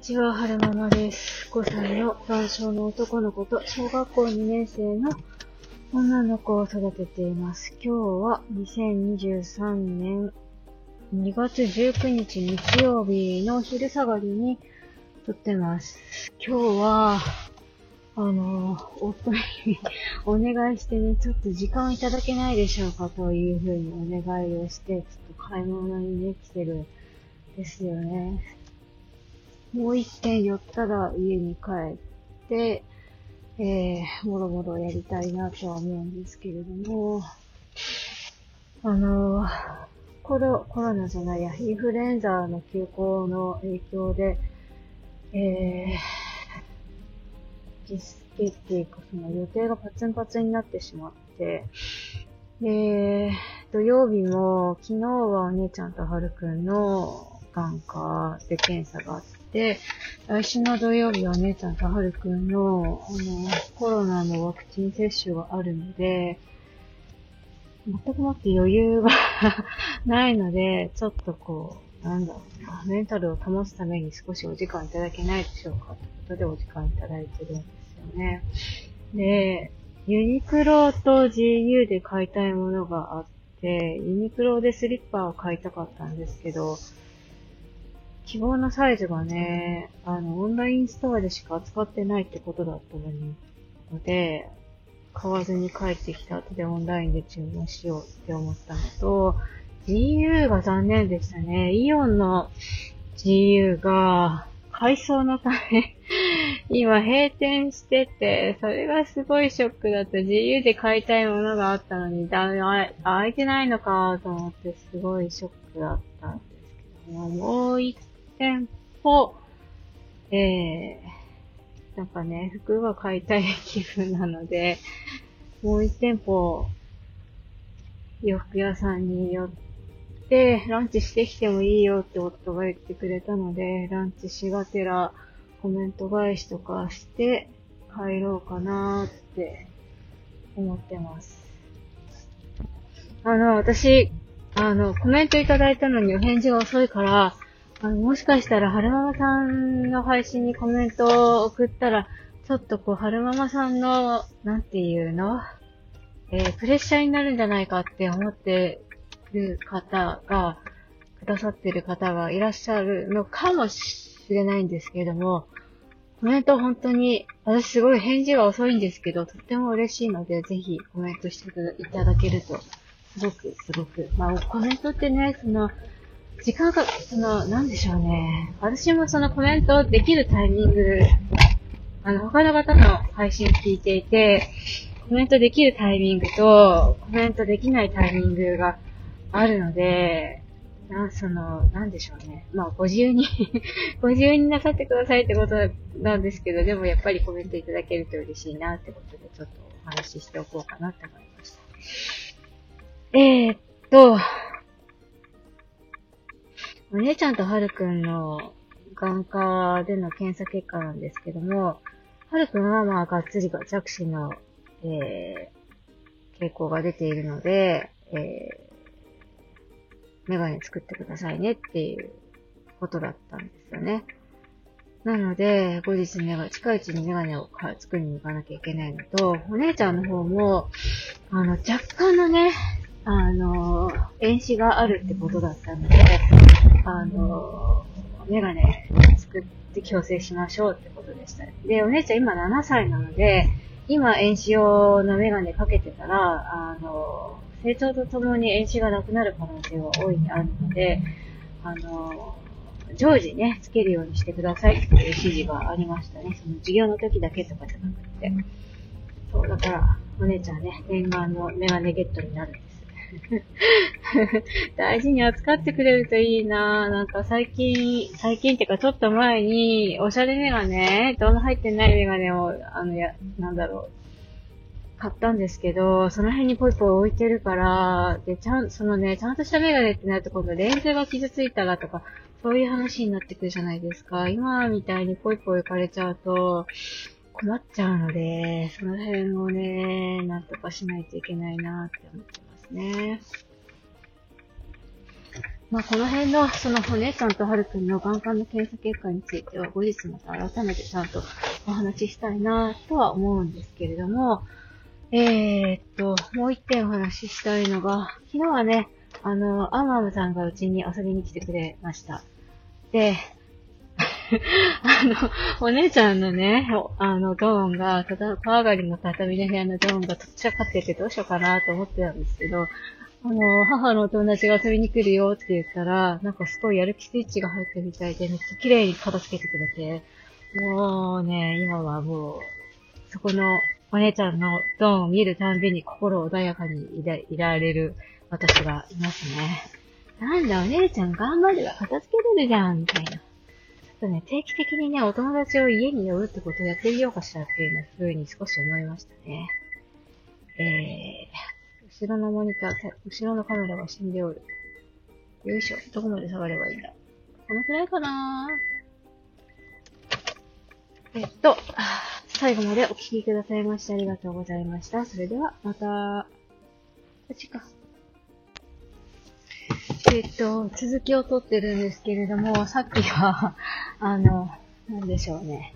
ちは、はるままです。5歳の男性の男の子と小学校2年生の女の子を育てています。今日は2023年2月19日日曜日の昼下がりに撮ってます。今日は、あの、夫に お願いしてね、ちょっと時間いただけないでしょうかというふうにお願いをして、ちょっと買い物にね、来てるんですよね。もう一点寄ったら家に帰って、えー、もろもろやりたいなとは思うんですけれども、あのー、コロ、コロナじゃないや、インフルエンザの休校の影響で、えー、実施っていうか、その予定がパツンパツンになってしまって、で、土曜日も、昨日はお姉ちゃんとはるくんの眼科で検査があってて、来週の土曜日は姉ちゃんとはるくんの、あの、コロナのワクチン接種があるので、全くもって余裕がないので、ちょっとこう、なんだろうな、メンタルを保つために少しお時間いただけないでしょうかということでお時間いただいてるんですよね。で、ユニクロと GU で買いたいものがあって、ユニクロでスリッパを買いたかったんですけど、希望のサイズがね、あの、オンラインストアでしか扱ってないってことだったのに、ので、買わずに帰ってきた後でオンラインで注文しようって思ったのと、GU が残念でしたね。イオンの GU が改装のため、今閉店してて、それがすごいショックだった。GU で買いたいものがあったのに、だあ空いてないのかと思ってすごいショックだったんですけども、もう一店舗、えー、なんかね、服が買いたい気分なので、もう一店舗、洋服屋さんに寄って、ランチしてきてもいいよって夫が言ってくれたので、ランチしがてらコメント返しとかして帰ろうかなーって思ってます。あの、私、あの、コメントいただいたのにお返事が遅いから、あの、もしかしたら、はるままさんの配信にコメントを送ったら、ちょっとこう、はるままさんの、なんていうの？えー、プレッシャーになるんじゃないかって思ってる方が、くださってる方がいらっしゃるのかもしれないんですけども、コメント本当に、私すごい返事が遅いんですけど、とっても嬉しいので、ぜひコメントしていただけると、すごく、すごく。まあ、コメントってね、その、時間が、その、なんでしょうね。私もそのコメントできるタイミング、あの、他の方の配信聞いていて、コメントできるタイミングと、コメントできないタイミングがあるので、な、その、なんでしょうね。まあ、ご自由に ご自由になさってくださいってことなんですけど、でもやっぱりコメントいただけると嬉しいなってことで、ちょっとお話ししておこうかなって思いました。えー、っと、お姉ちゃんとはるくんの眼科での検査結果なんですけども、はるくんはまあ、がっつりが弱視の、えー、傾向が出ているので、えー、メガネ作ってくださいねっていうことだったんですよね。なので、後日メガ近いうちにメガネを作りに行かなきゃいけないのと、お姉ちゃんの方も、あの、若干のね、あの、遠視があるってことだったので、あの、メガネ作って矯正しましょうってことでした。で、お姉ちゃん今7歳なので、今遠視用のメガネかけてたら、あの、成長とともに遠視がなくなる可能性は大いにあるので、あの、常時ね、つけるようにしてくださいっていう指示がありましたね。その授業の時だけとかじゃなくて。そう、だから、お姉ちゃんね、念願のメガネゲットになるんで。大事に扱ってくれるといいなぁ。なんか最近、最近ってかちょっと前に、おしゃれメガネ、どの入ってないメガネを、あの、や、なんだろう、買ったんですけど、その辺にポイポイ置いてるから、で、ちゃん、そのね、ちゃんとしたメガネってなると今度レンズが傷ついたらとか、そういう話になってくるじゃないですか。今みたいにポイポイ置かれちゃうと、困っちゃうので、その辺をね、なんとかしないといけないなって思ってますね。まあ、この辺の、そのお姉ちゃんとはるくんの眼科の検査結果については、後日また改めてちゃんとお話ししたいなとは思うんですけれども、えー、っと、もう一点お話ししたいのが、昨日はね、あの、アンマムさんがうちに遊びに来てくれました。で、あの、お姉ちゃんのね、あの、ドーンが、ただ、小上がりの畳の部屋のドーンがとっちゃかっててどうしようかなと思ってたんですけど、あの、母のお友達が遊びに来るよって言ったら、なんかすごいやる気スイッチが入ったみたいで、めっちゃ綺麗に片付けてくれて、もうね、今はもう、そこのお姉ちゃんのドーンを見るたんびに心穏やかにいられる私がいますね。なんだ、お姉ちゃん頑張れば片付けれるじゃん、みたいな。ちょっとね、定期的にね、お友達を家に呼ぶってことをやってみようかしらっていうふうに少し思いましたね。えー、後ろのモニター、後ろのカメラが死んでおる。よいしょ。どこまで下がればいいんだ。このくらいかなえっと、最後までお聴きくださいましてありがとうございました。それでは、また、こっちか。えっと、続きをとってるんですけれども、さっきは、あの、なんでしょうね。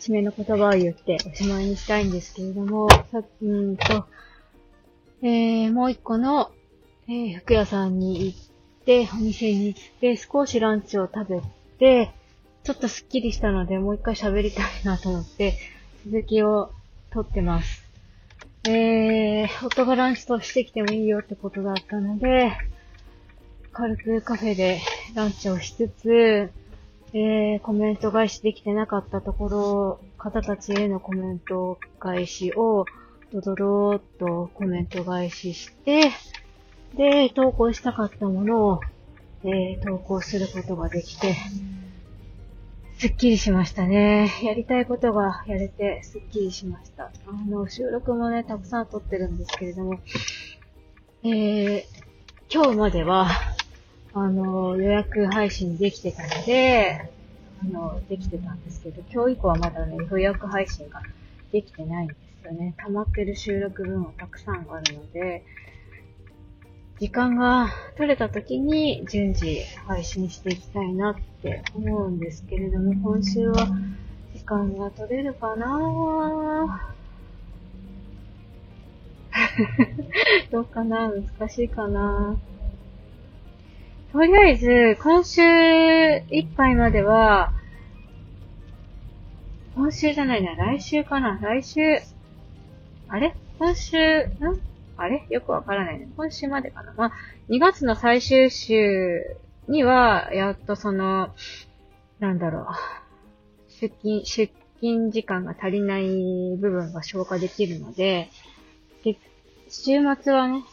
締めの言葉を言っておしまいにしたいんですけれども、さっき、うんと、えー、もう一個の、えー、服屋さんに行って、お店に行って、少しランチを食べて、ちょっとスッキリしたので、もう一回喋りたいなと思って、続きを撮ってます。えー、夫がランチとしてきてもいいよってことだったので、軽くカフェでランチをしつつ、えー、コメント返しできてなかったところ、方たちへのコメント返しを、ドドローっとコメント返しして、で、投稿したかったものを、えー、投稿することができて、すっきりしましたね。やりたいことがやれてすっきりしました。あの、収録もね、たくさん撮ってるんですけれども、えー、今日までは、あの、予約配信できてたので、あの、できてたんですけど、今日以降はまだね、予約配信ができてないんですよね。溜まってる収録分はたくさんあるので、時間が取れた時に順次配信していきたいなって思うんですけれども、今週は時間が取れるかな？どうかな？難しいかな？とりあえず、今週いっぱいまでは、今週じゃないな、来週かな来週、あれ？今週、ん？あれ？よくわからないね。今週までかな。まあ、2月の最終週には、やっとその、なんだろう、出勤、出勤時間が足りない部分が消化できるので、週末はね、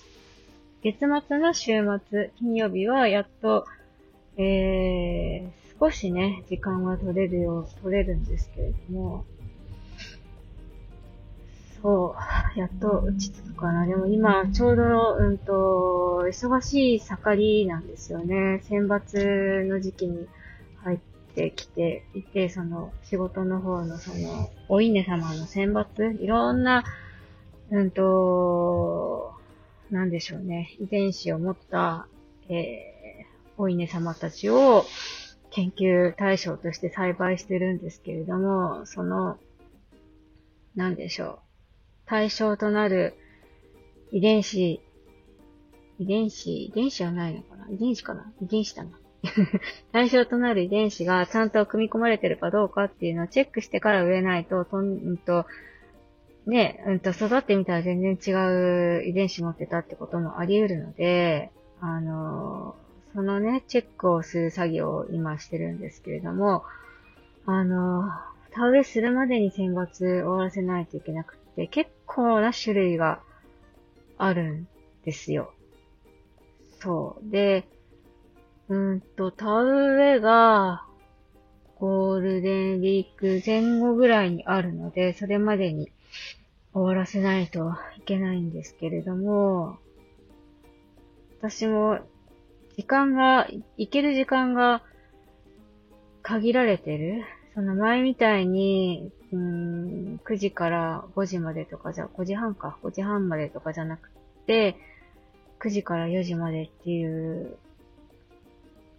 月末の週末、金曜日はやっと、えー、少しね、時間は取れるよう、取れるんですけれども、そう、やっと落ち着くかな。でも今、ちょうど、うんと、忙しい盛りなんですよね。選抜の時期に入ってきていて、その、仕事の方の、その、お稲様の選抜いろんな、うんと、なんでしょうね。遺伝子を持った、えー、お稲様たちを研究対象として栽培してるんですけれども、その、なんでしょう。対象となる遺伝子、遺伝子、遺伝子はないのかな？遺伝子かな？遺伝子だな。対象となる遺伝子がちゃんと組み込まれてるかどうかっていうのをチェックしてから植えないと、とんと、ね、うんと、育ってみたら全然違う遺伝子持ってたってこともあり得るので、あの、そのね、チェックをする作業を今してるんですけれども、あの、田植えするまでに選抜終わらせないといけなくて、結構な種類があるんですよ。そう。で、うんと、田植えが、ゴールデンウィーク前後ぐらいにあるので、それまでに終わらせないといけないんですけれども、私も、時間が、行ける時間が限られてる。その前みたいに、うん、9時から5時までとかじゃ、5時半か、5時半までとかじゃなくて、9時から4時までっていう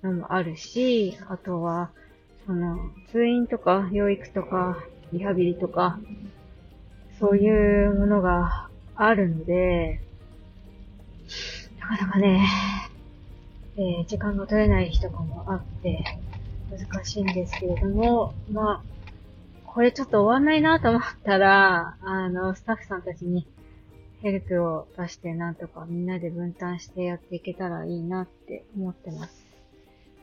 のもあるし、あとは、その、通院とか、養育とか、リハビリとか、そういうものがあるので、なかなかね、えー、時間が取れない日とかもあって、難しいんですけれども、まあ、これちょっと終わんないなと思ったら、あの、スタッフさんたちにヘルプを出してなんとかみんなで分担してやっていけたらいいなって思ってます。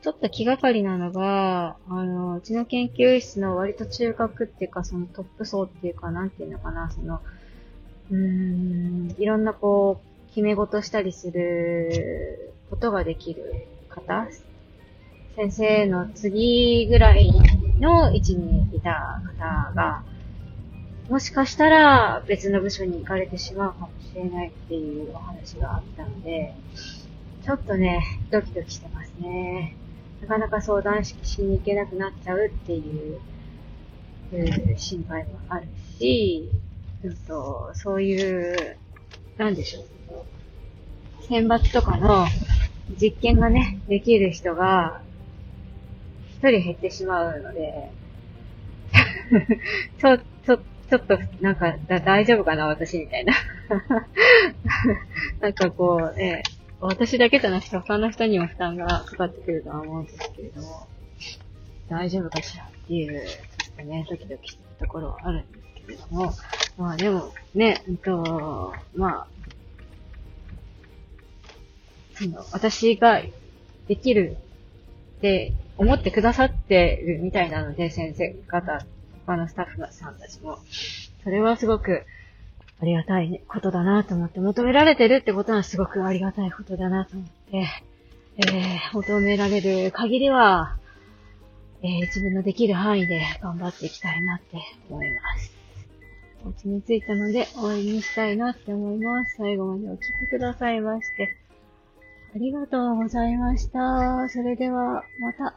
ちょっと気がかりなのが、あの、うちの研究室の割と中核っていうか、そのトップ層っていうか、なんていうのかな、その、うーん、いろんなこう、決め事したりすることができる方先生の次ぐらいの位置にいた方が、もしかしたら別の部署に行かれてしまうかもしれないっていうお話があったので、ちょっとね、ドキドキしてますね。なかなか相談しに行けなくなっちゃうっていう、うん心配もあるし、うんと、そういう、なんでしょう。選抜とかの実験がね、できる人が一人減ってしまうので、ちょ、ちょ、ちょっと、なんか、だ大丈夫かな、私、みたいな。なんかこう、ね、私だけじゃなくて他の人にも負担がかかってくるとは思うんですけれども、大丈夫かしらっていう、ちょっとね、ドキドキしたところはあるんですけれども、まあでも、ね、うんと、まあ、私ができるって思ってくださってるみたいなので、先生方、他のスタッフさんたちも。それはすごくありがたいことだなと思って、求められてるってことはすごくありがたいことだなと思って、えー、求められる限りは、えー、自分のできる範囲で頑張っていきたいなって思います。お家に着いたので終わりにしたいなって思います。最後までお聴きくださいまして。ありがとうございました。それでは、また。